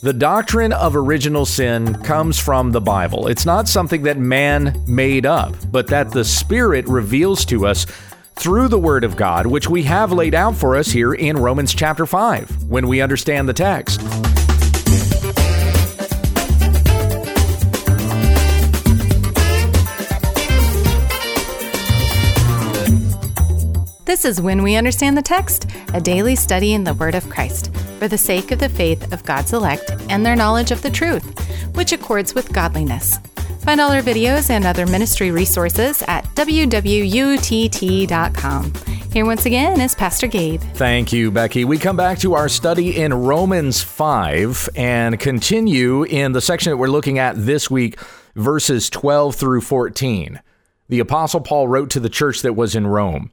The doctrine of original sin comes from the Bible. It's not something that man made up, but that the Spirit reveals to us through the Word of God, which we have laid out for us here in Romans chapter 5 when we understand the text. This is When We Understand the Text, a daily study in the Word of Christ, for the sake of the faith of God's elect and their knowledge of the truth, which accords with godliness. Find all our videos and other ministry resources at www.wwutt.com. Here once again is Pastor Gabe. Thank you, Becky. We come back to our study in Romans 5 and continue in the section that we're looking at this week, verses 12 through 14. The Apostle Paul wrote to the church that was in Rome.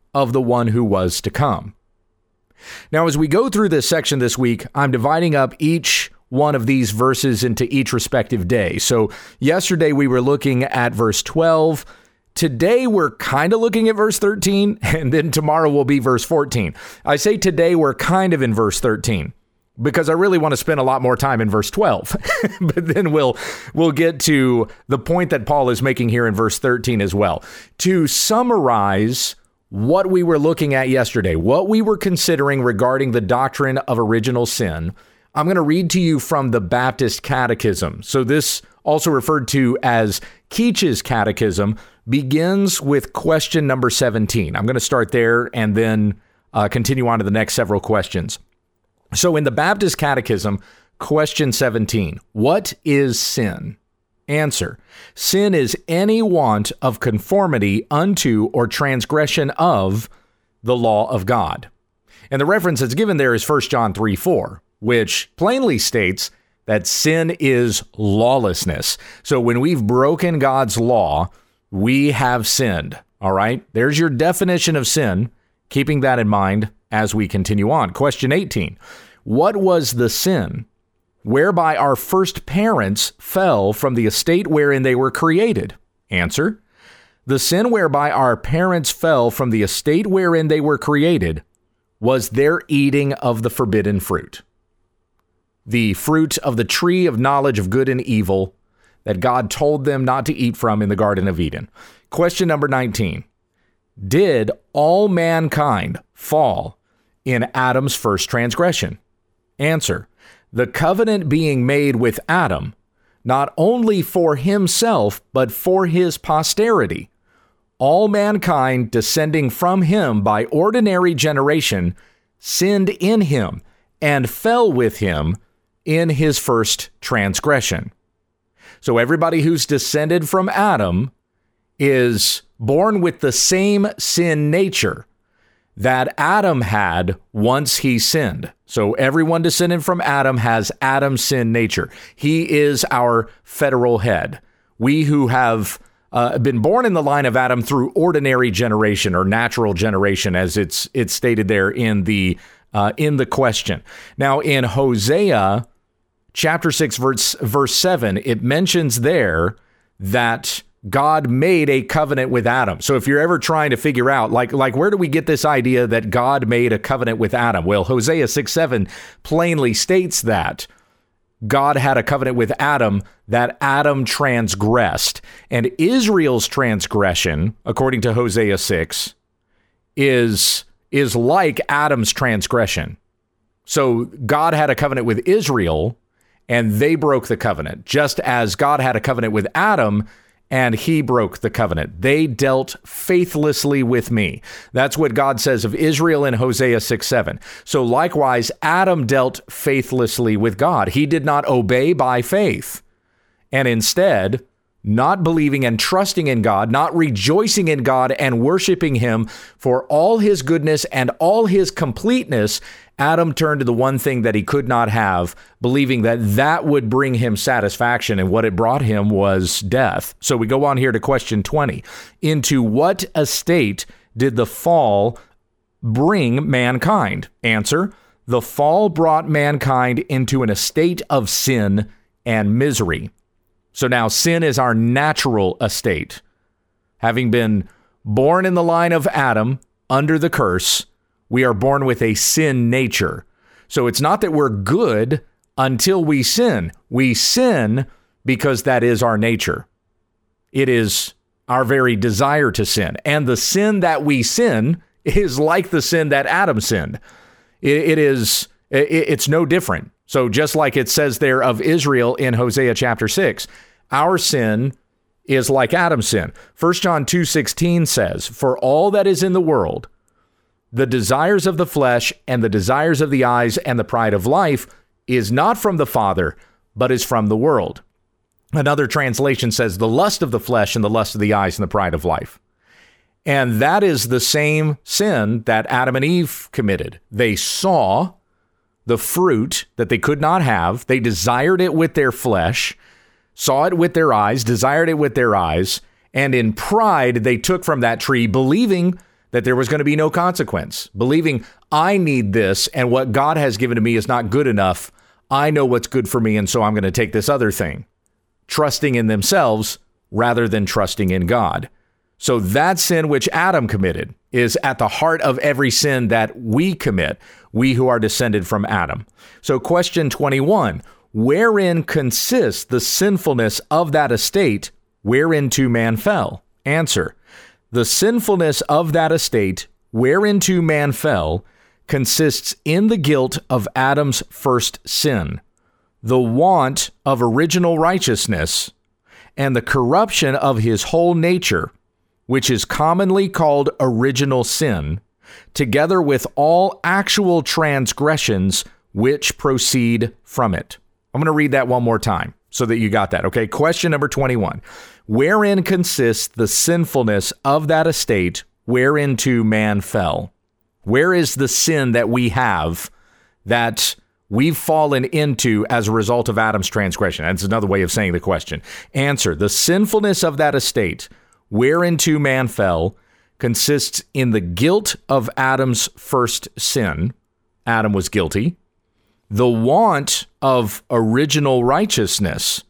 of the one who was to come. Now, as we go through this section this week, I'm dividing up each one of these verses into each respective day. So, yesterday we were looking at verse 12. Today we're kind of looking at verse 13, and then tomorrow will be verse 14. I say today we're kind of in verse 13 because I really want to spend a lot more time in verse 12. but then we'll we'll get to the point that Paul is making here in verse 13 as well. To summarize what we were looking at yesterday, what we were considering regarding the doctrine of original sin, I'm going to read to you from the Baptist Catechism. So, this, also referred to as Keach's Catechism, begins with question number 17. I'm going to start there and then uh, continue on to the next several questions. So, in the Baptist Catechism, question 17 What is sin? Answer Sin is any want of conformity unto or transgression of the law of God. And the reference that's given there is 1 John 3 4, which plainly states that sin is lawlessness. So when we've broken God's law, we have sinned. All right? There's your definition of sin, keeping that in mind as we continue on. Question 18 What was the sin whereby our first parents fell from the estate wherein they were created? Answer The sin whereby our parents fell from the estate wherein they were created was their eating of the forbidden fruit. The fruit of the tree of knowledge of good and evil that God told them not to eat from in the Garden of Eden. Question number 19 Did all mankind fall in Adam's first transgression? Answer the covenant being made with Adam, not only for himself, but for his posterity. All mankind descending from him by ordinary generation sinned in him and fell with him in his first transgression. So everybody who's descended from Adam is born with the same sin nature that Adam had once he sinned. So everyone descended from Adam has Adam's sin nature. He is our federal head. We who have uh, been born in the line of Adam through ordinary generation or natural generation, as it's it's stated there in the uh, in the question. Now in Hosea chapter six verse verse seven, it mentions there that God made a covenant with Adam. So if you're ever trying to figure out like like where do we get this idea that God made a covenant with Adam? Well, Hosea 6 7 plainly states that. God had a covenant with Adam that Adam transgressed. And Israel's transgression, according to Hosea 6, is is like Adam's transgression. So God had a covenant with Israel and they broke the covenant, just as God had a covenant with Adam and he broke the covenant. They dealt faithlessly with me. That's what God says of Israel in Hosea 6 7. So likewise, Adam dealt faithlessly with God. He did not obey by faith, and instead, not believing and trusting in God, not rejoicing in God and worshiping Him for all His goodness and all His completeness, Adam turned to the one thing that he could not have, believing that that would bring him satisfaction, and what it brought him was death. So we go on here to question 20. Into what estate did the fall bring mankind? Answer The fall brought mankind into an estate of sin and misery. So now sin is our natural estate. Having been born in the line of Adam under the curse, we are born with a sin nature. So it's not that we're good until we sin. We sin because that is our nature. It is our very desire to sin. And the sin that we sin is like the sin that Adam sinned. it, it is it, it's no different. So just like it says there of Israel in Hosea chapter 6, our sin is like Adam's sin. 1 John 2:16 says, "For all that is in the world, the desires of the flesh and the desires of the eyes and the pride of life is not from the Father, but is from the world. Another translation says the lust of the flesh and the lust of the eyes and the pride of life. And that is the same sin that Adam and Eve committed. They saw the fruit that they could not have, they desired it with their flesh, saw it with their eyes, desired it with their eyes, and in pride they took from that tree, believing that there was going to be no consequence, believing I need this and what God has given to me is not good enough. I know what's good for me, and so I'm going to take this other thing, trusting in themselves rather than trusting in God. So that sin which Adam committed is at the heart of every sin that we commit, we who are descended from Adam. So, question 21 Wherein consists the sinfulness of that estate whereinto man fell? Answer the sinfulness of that estate whereinto man fell consists in the guilt of Adam's first sin, the want of original righteousness, and the corruption of his whole nature, which is commonly called original sin, together with all actual transgressions which proceed from it. I'm going to read that one more time so that you got that. Okay. Question number 21 Wherein consists the sinfulness of that estate whereinto man fell? Where is the sin that we have that we've fallen into as a result of Adam's transgression? That's another way of saying the question. Answer The sinfulness of that estate whereinto man fell consists in the guilt of Adam's first sin. Adam was guilty. The want of original righteousness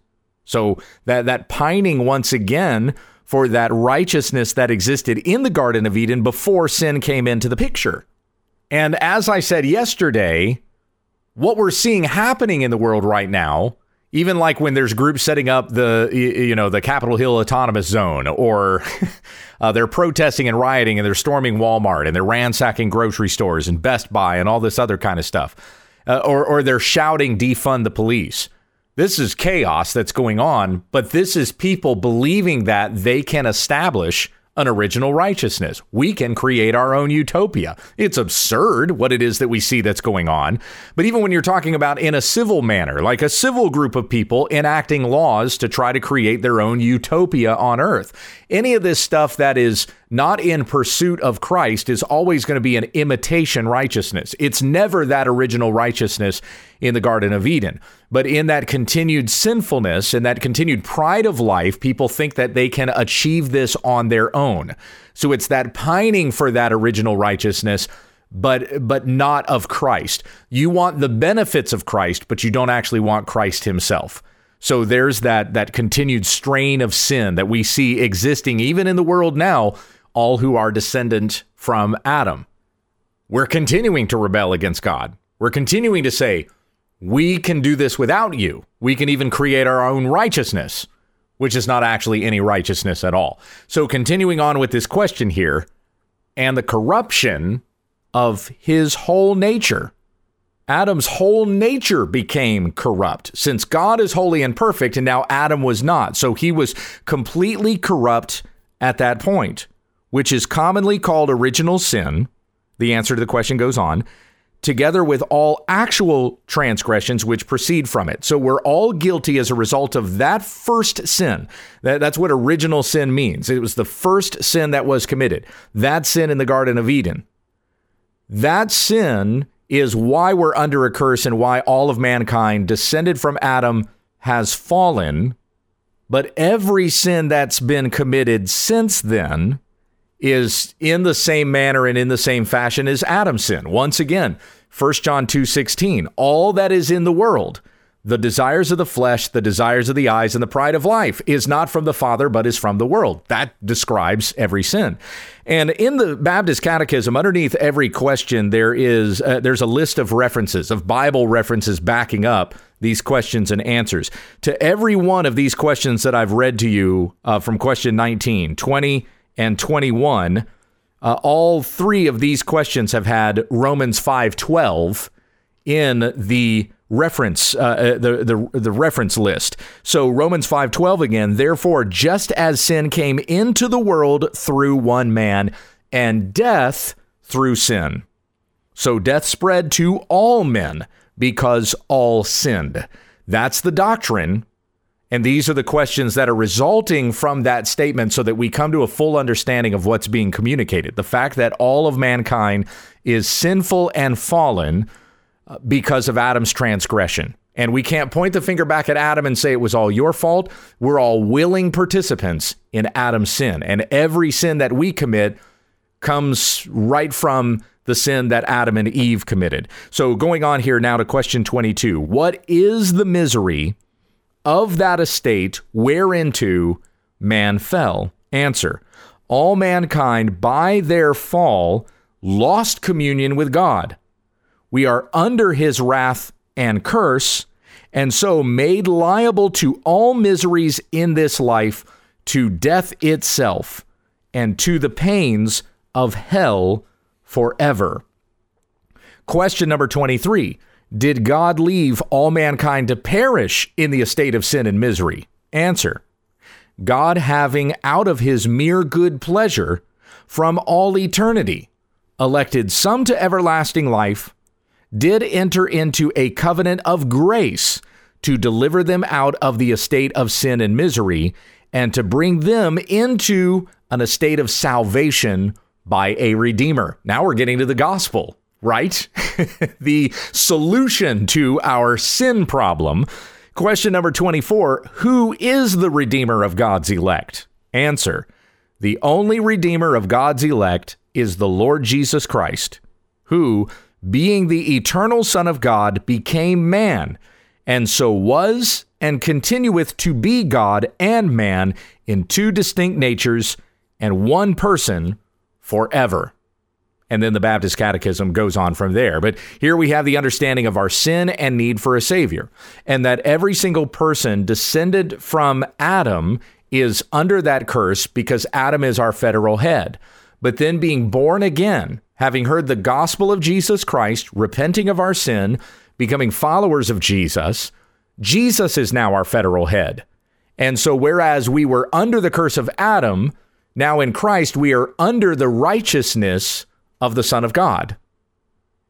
so that that pining once again for that righteousness that existed in the Garden of Eden before sin came into the picture. And as I said yesterday, what we're seeing happening in the world right now, even like when there's groups setting up the you know the Capitol Hill Autonomous Zone, or uh, they're protesting and rioting and they're storming Walmart and they're ransacking grocery stores and Best Buy and all this other kind of stuff, uh, or or they're shouting defund the police. This is chaos that's going on, but this is people believing that they can establish an original righteousness. We can create our own utopia. It's absurd what it is that we see that's going on. But even when you're talking about in a civil manner, like a civil group of people enacting laws to try to create their own utopia on earth, any of this stuff that is not in pursuit of Christ is always going to be an imitation righteousness. It's never that original righteousness in the Garden of Eden. But in that continued sinfulness and that continued pride of life, people think that they can achieve this on their own. So it's that pining for that original righteousness but but not of Christ. You want the benefits of Christ, but you don't actually want Christ himself. So there's that that continued strain of sin that we see existing even in the world now, all who are descendant from Adam. We're continuing to rebel against God. We're continuing to say, we can do this without you. We can even create our own righteousness, which is not actually any righteousness at all. So, continuing on with this question here, and the corruption of his whole nature. Adam's whole nature became corrupt since God is holy and perfect, and now Adam was not. So he was completely corrupt at that point, which is commonly called original sin. The answer to the question goes on together with all actual transgressions which proceed from it. So we're all guilty as a result of that first sin. That, that's what original sin means. It was the first sin that was committed, that sin in the Garden of Eden. That sin is why we're under a curse and why all of mankind descended from Adam has fallen. But every sin that's been committed since then is in the same manner and in the same fashion as Adam's sin. Once again, 1 John 2:16, all that is in the world, the desires of the flesh, the desires of the eyes, and the pride of life is not from the Father, but is from the world. That describes every sin. And in the Baptist Catechism, underneath every question, there is uh, there's a list of references, of Bible references backing up these questions and answers. To every one of these questions that I've read to you uh, from question 19, 20, and 21, uh, all three of these questions have had Romans 5:12 in the reference uh, uh, the, the the reference list. So Romans 5:12 again, therefore just as sin came into the world through one man and death through sin. So death spread to all men because all sinned. That's the doctrine. And these are the questions that are resulting from that statement so that we come to a full understanding of what's being communicated. The fact that all of mankind is sinful and fallen uh, because of Adam's transgression. And we can't point the finger back at Adam and say it was all your fault. We're all willing participants in Adam's sin. And every sin that we commit comes right from the sin that Adam and Eve committed. So, going on here now to question 22 What is the misery of that estate whereinto man fell? Answer All mankind by their fall lost communion with God we are under his wrath and curse, and so made liable to all miseries in this life, to death itself, and to the pains of hell forever. Question number 23 Did God leave all mankind to perish in the estate of sin and misery? Answer God, having out of his mere good pleasure from all eternity, elected some to everlasting life did enter into a covenant of grace to deliver them out of the estate of sin and misery and to bring them into an estate of salvation by a redeemer. Now we're getting to the gospel, right? the solution to our sin problem. Question number 24 Who is the redeemer of God's elect? Answer The only redeemer of God's elect is the Lord Jesus Christ, who being the eternal Son of God, became man, and so was and continueth to be God and man in two distinct natures and one person forever. And then the Baptist Catechism goes on from there. But here we have the understanding of our sin and need for a Savior, and that every single person descended from Adam is under that curse because Adam is our federal head. But then being born again, having heard the gospel of Jesus Christ, repenting of our sin, becoming followers of Jesus, Jesus is now our federal head. And so, whereas we were under the curse of Adam, now in Christ we are under the righteousness of the Son of God.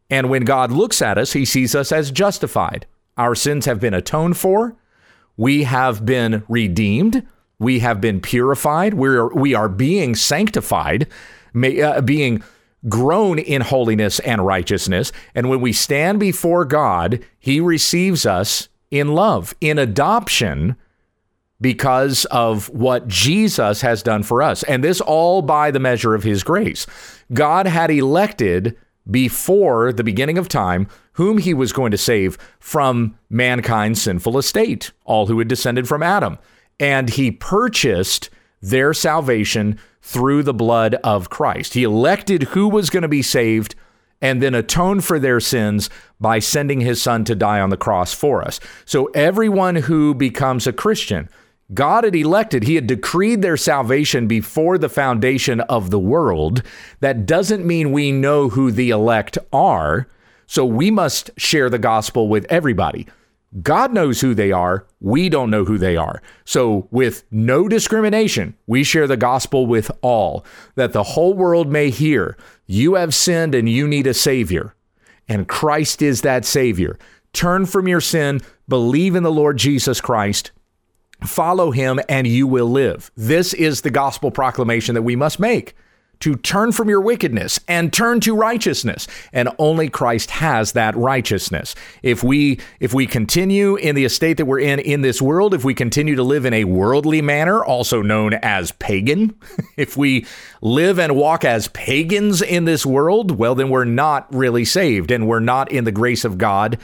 And when God looks at us, he sees us as justified. Our sins have been atoned for. We have been redeemed. We have been purified. We are, we are being sanctified, may, uh, being grown in holiness and righteousness. And when we stand before God, He receives us in love, in adoption, because of what Jesus has done for us. And this all by the measure of His grace. God had elected before the beginning of time whom He was going to save from mankind's sinful estate, all who had descended from Adam. And He purchased their salvation through the blood of Christ. He elected who was going to be saved and then atoned for their sins by sending his son to die on the cross for us. So everyone who becomes a Christian, God had elected, He had decreed their salvation before the foundation of the world. That doesn't mean we know who the elect are. So we must share the gospel with everybody. God knows who they are. We don't know who they are. So, with no discrimination, we share the gospel with all, that the whole world may hear you have sinned and you need a Savior, and Christ is that Savior. Turn from your sin, believe in the Lord Jesus Christ, follow Him, and you will live. This is the gospel proclamation that we must make to turn from your wickedness and turn to righteousness. And only Christ has that righteousness. If we if we continue in the estate that we're in in this world if we continue to live in a worldly manner also known as pagan if we live and walk as pagans in this world well then we're not really saved and we're not in the grace of God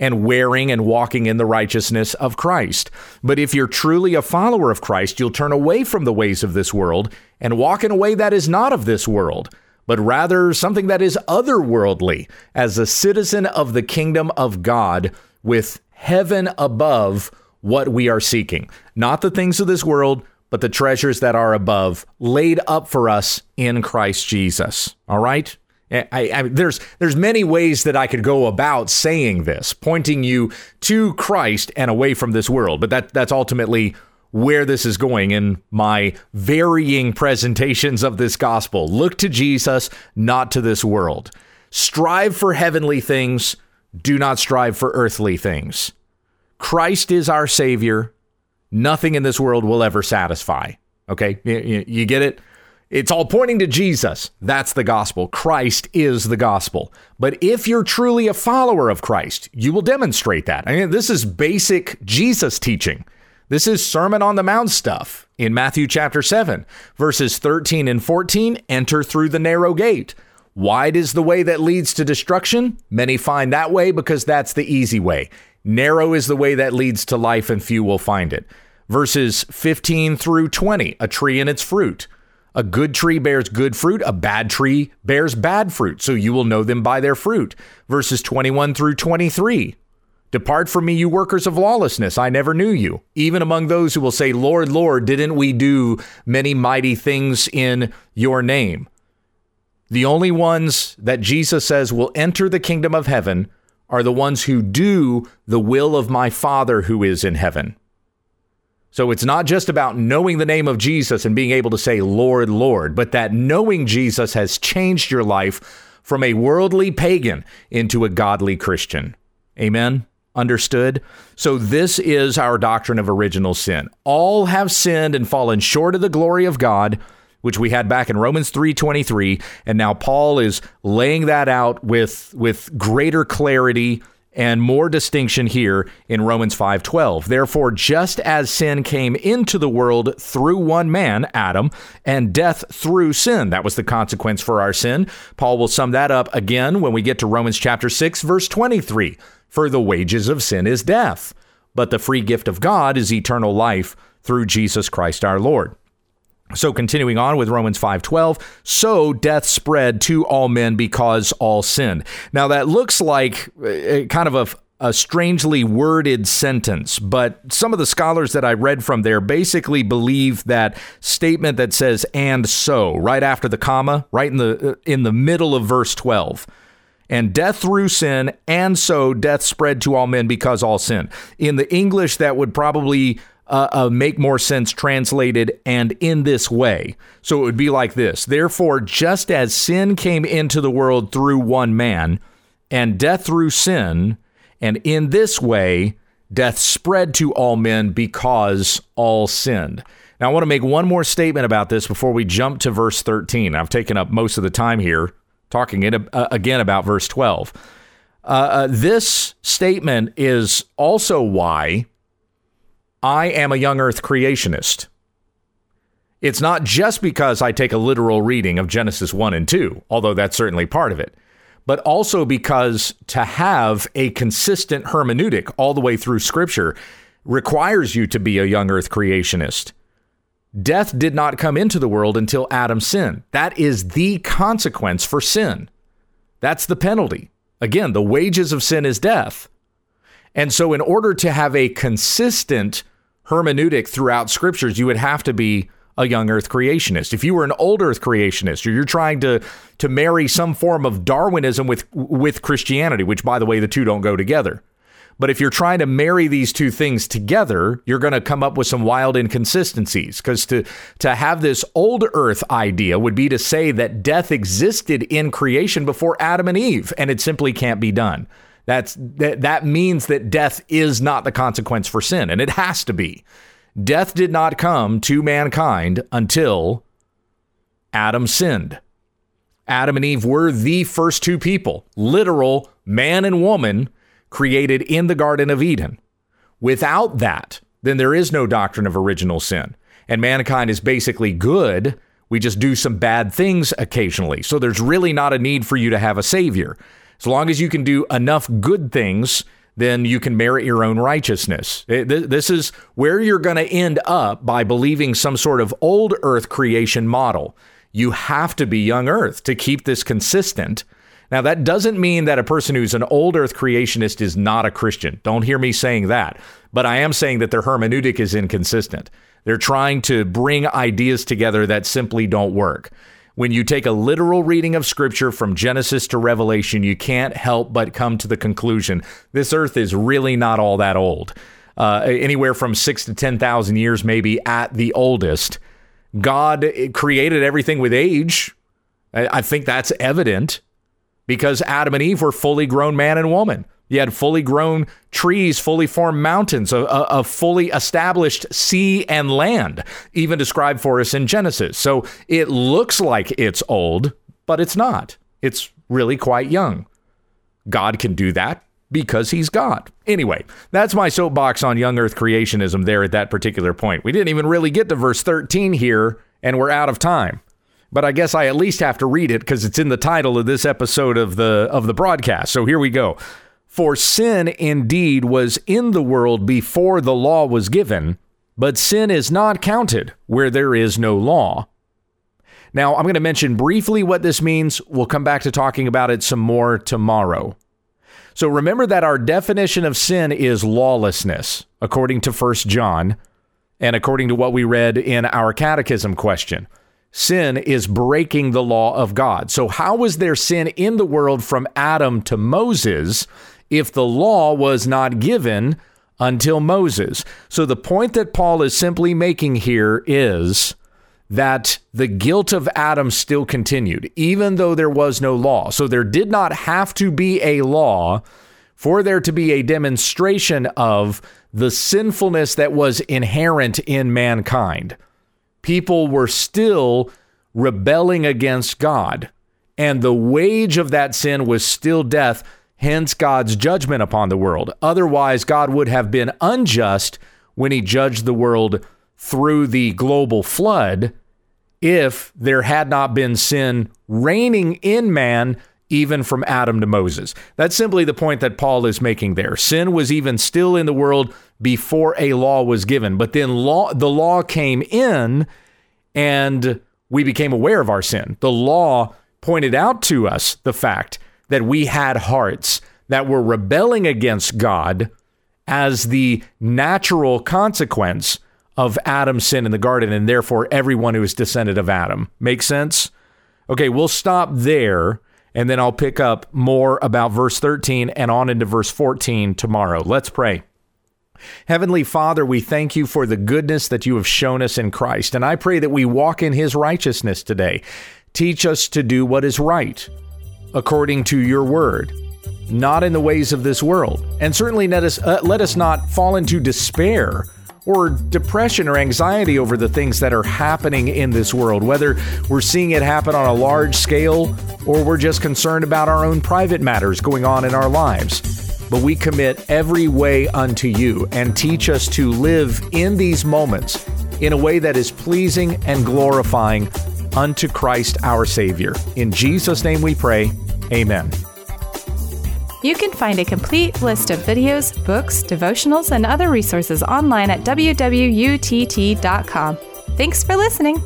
and wearing and walking in the righteousness of Christ. But if you're truly a follower of Christ, you'll turn away from the ways of this world and walk in a way that is not of this world, but rather something that is otherworldly as a citizen of the kingdom of God with heaven above what we are seeking. Not the things of this world, but the treasures that are above, laid up for us in Christ Jesus. All right? I, I, there's there's many ways that I could go about saying this, pointing you to Christ and away from this world, but that that's ultimately where this is going in my varying presentations of this gospel. Look to Jesus, not to this world. Strive for heavenly things, do not strive for earthly things. Christ is our savior. Nothing in this world will ever satisfy. Okay? You, you get it? It's all pointing to Jesus. That's the gospel. Christ is the gospel. But if you're truly a follower of Christ, you will demonstrate that. I mean, this is basic Jesus teaching. This is Sermon on the Mount stuff in Matthew chapter 7, verses 13 and 14. Enter through the narrow gate. Wide is the way that leads to destruction. Many find that way because that's the easy way. Narrow is the way that leads to life, and few will find it. Verses 15 through 20, a tree and its fruit. A good tree bears good fruit, a bad tree bears bad fruit, so you will know them by their fruit. Verses 21 through 23. Depart from me, you workers of lawlessness. I never knew you. Even among those who will say, Lord, Lord, didn't we do many mighty things in your name? The only ones that Jesus says will enter the kingdom of heaven are the ones who do the will of my Father who is in heaven. So it's not just about knowing the name of Jesus and being able to say, Lord, Lord, but that knowing Jesus has changed your life from a worldly pagan into a godly Christian. Amen. Understood? So, this is our doctrine of original sin. All have sinned and fallen short of the glory of God, which we had back in Romans 3:23, and now Paul is laying that out with with greater clarity and more distinction here in Romans 5:12. Therefore, just as sin came into the world through one man, Adam, and death through sin, that was the consequence for our sin. Paul will sum that up again when we get to Romans chapter 6 verse 23. For the wages of sin is death, but the free gift of God is eternal life through Jesus Christ our Lord. So continuing on with Romans 5:12, so death spread to all men because all sinned. Now that looks like uh, uh, kind of a a strangely worded sentence, but some of the scholars that I read from there basically believe that statement that says and so right after the comma, right in the uh, in the middle of verse 12. And death through sin, and so death spread to all men because all sin. In the English, that would probably uh, uh, make more sense translated and in this way. So it would be like this Therefore, just as sin came into the world through one man, and death through sin, and in this way, death spread to all men because all sinned. Now, I want to make one more statement about this before we jump to verse 13. I've taken up most of the time here talking it, uh, again about verse 12. Uh, uh, this statement is also why I am a young earth creationist. It's not just because I take a literal reading of Genesis 1 and 2, although that's certainly part of it, but also because to have a consistent hermeneutic all the way through Scripture requires you to be a young earth creationist. Death did not come into the world until Adam sinned. That is the consequence for sin. That's the penalty. Again, the wages of sin is death. And so, in order to have a consistent hermeneutic throughout scriptures, you would have to be a young earth creationist. If you were an old earth creationist or you're trying to to marry some form of Darwinism with with Christianity, which by the way the two don't go together. But if you're trying to marry these two things together, you're going to come up with some wild inconsistencies because to to have this old earth idea would be to say that death existed in creation before Adam and Eve and it simply can't be done. That's that that means that death is not the consequence for sin, and it has to be. Death did not come to mankind until Adam sinned. Adam and Eve were the first two people, literal man and woman, created in the Garden of Eden. Without that, then there is no doctrine of original sin. And mankind is basically good. We just do some bad things occasionally. So there's really not a need for you to have a savior. As long as you can do enough good things, then you can merit your own righteousness. Eh, this is where you're going to end up by believing some sort of old earth creation model. You have to be young earth to keep this consistent. Now, that doesn't mean that a person who's an old earth creationist is not a Christian. Don't hear me saying that. But I am saying that their hermeneutic is inconsistent. They're trying to bring ideas together that simply don't work. When you take a literal reading of scripture from Genesis to Revelation, you can't help but come to the conclusion this earth is really not all that old. Uh, anywhere from six to 10,000 years, maybe at the oldest. God created everything with age. I think that's evident because Adam and Eve were fully grown man and woman. You had fully grown trees, fully formed mountains, a, a, fully established sea and land, even described for us in Genesis. So it looks like it's old, but it's not. It's really quite young. God can do that because he's God. Anyway, that's my soapbox on young earth creationism there at that particular point. We didn't even really get to verse 13 here, and we're out of time. But I guess I at least have to read it because it's in the title of this episode of the of the broadcast. So here we go. For sin indeed was in the world before the law was given, but sin is not counted where there is no law. Now, I'm going to mention briefly what this means. We'll come back to talking about it some more tomorrow. So remember that our definition of sin is lawlessness, according to 1 John, and according to what we read in our catechism question. Sin is breaking the law of God. So, how was there sin in the world from Adam to Moses if the law was not given until Moses. So the point that Paul is simply making here is that the guilt of Adam still continued, even though there was no law. So there did not have to be a law for there to be a demonstration of the sinfulness that was inherent in mankind. People were still rebelling against God, and the wage of that sin was still death hence God's judgment upon the world. Otherwise, God would have been unjust when he judged the world through the global flood if there had not been sin reigning in man even from Adam to Moses. That's simply the point that Paul is making there. Sin was even still in the world before a law was given, but then law the law came in and we became aware of our sin. The law pointed out to us the fact that we had hearts that were rebelling against God as the natural consequence of Adam's sin in the garden, and therefore everyone who is descended of Adam. Make sense? Okay, we'll stop there, and then I'll pick up more about verse 13 and on into verse 14 tomorrow. Let's pray. Heavenly Father, we thank you for the goodness that you have shown us in Christ, and I pray that we walk in his righteousness today. Teach us to do what is right according to your word, not in the ways of this world. And certainly let us, uh, let us not fall into despair or depression or anxiety over the things that are happening in this world, whether we're seeing it happen on a large scale or we're just concerned about our own private matters going on in our lives. But we commit every way unto you and teach us to live in these moments in a way that is pleasing and glorifying unto Christ our Savior. In Jesus' name we pray. Amen. You can find a complete list of videos, books, devotionals, and other resources online at www.wwutt.com. Thanks for listening.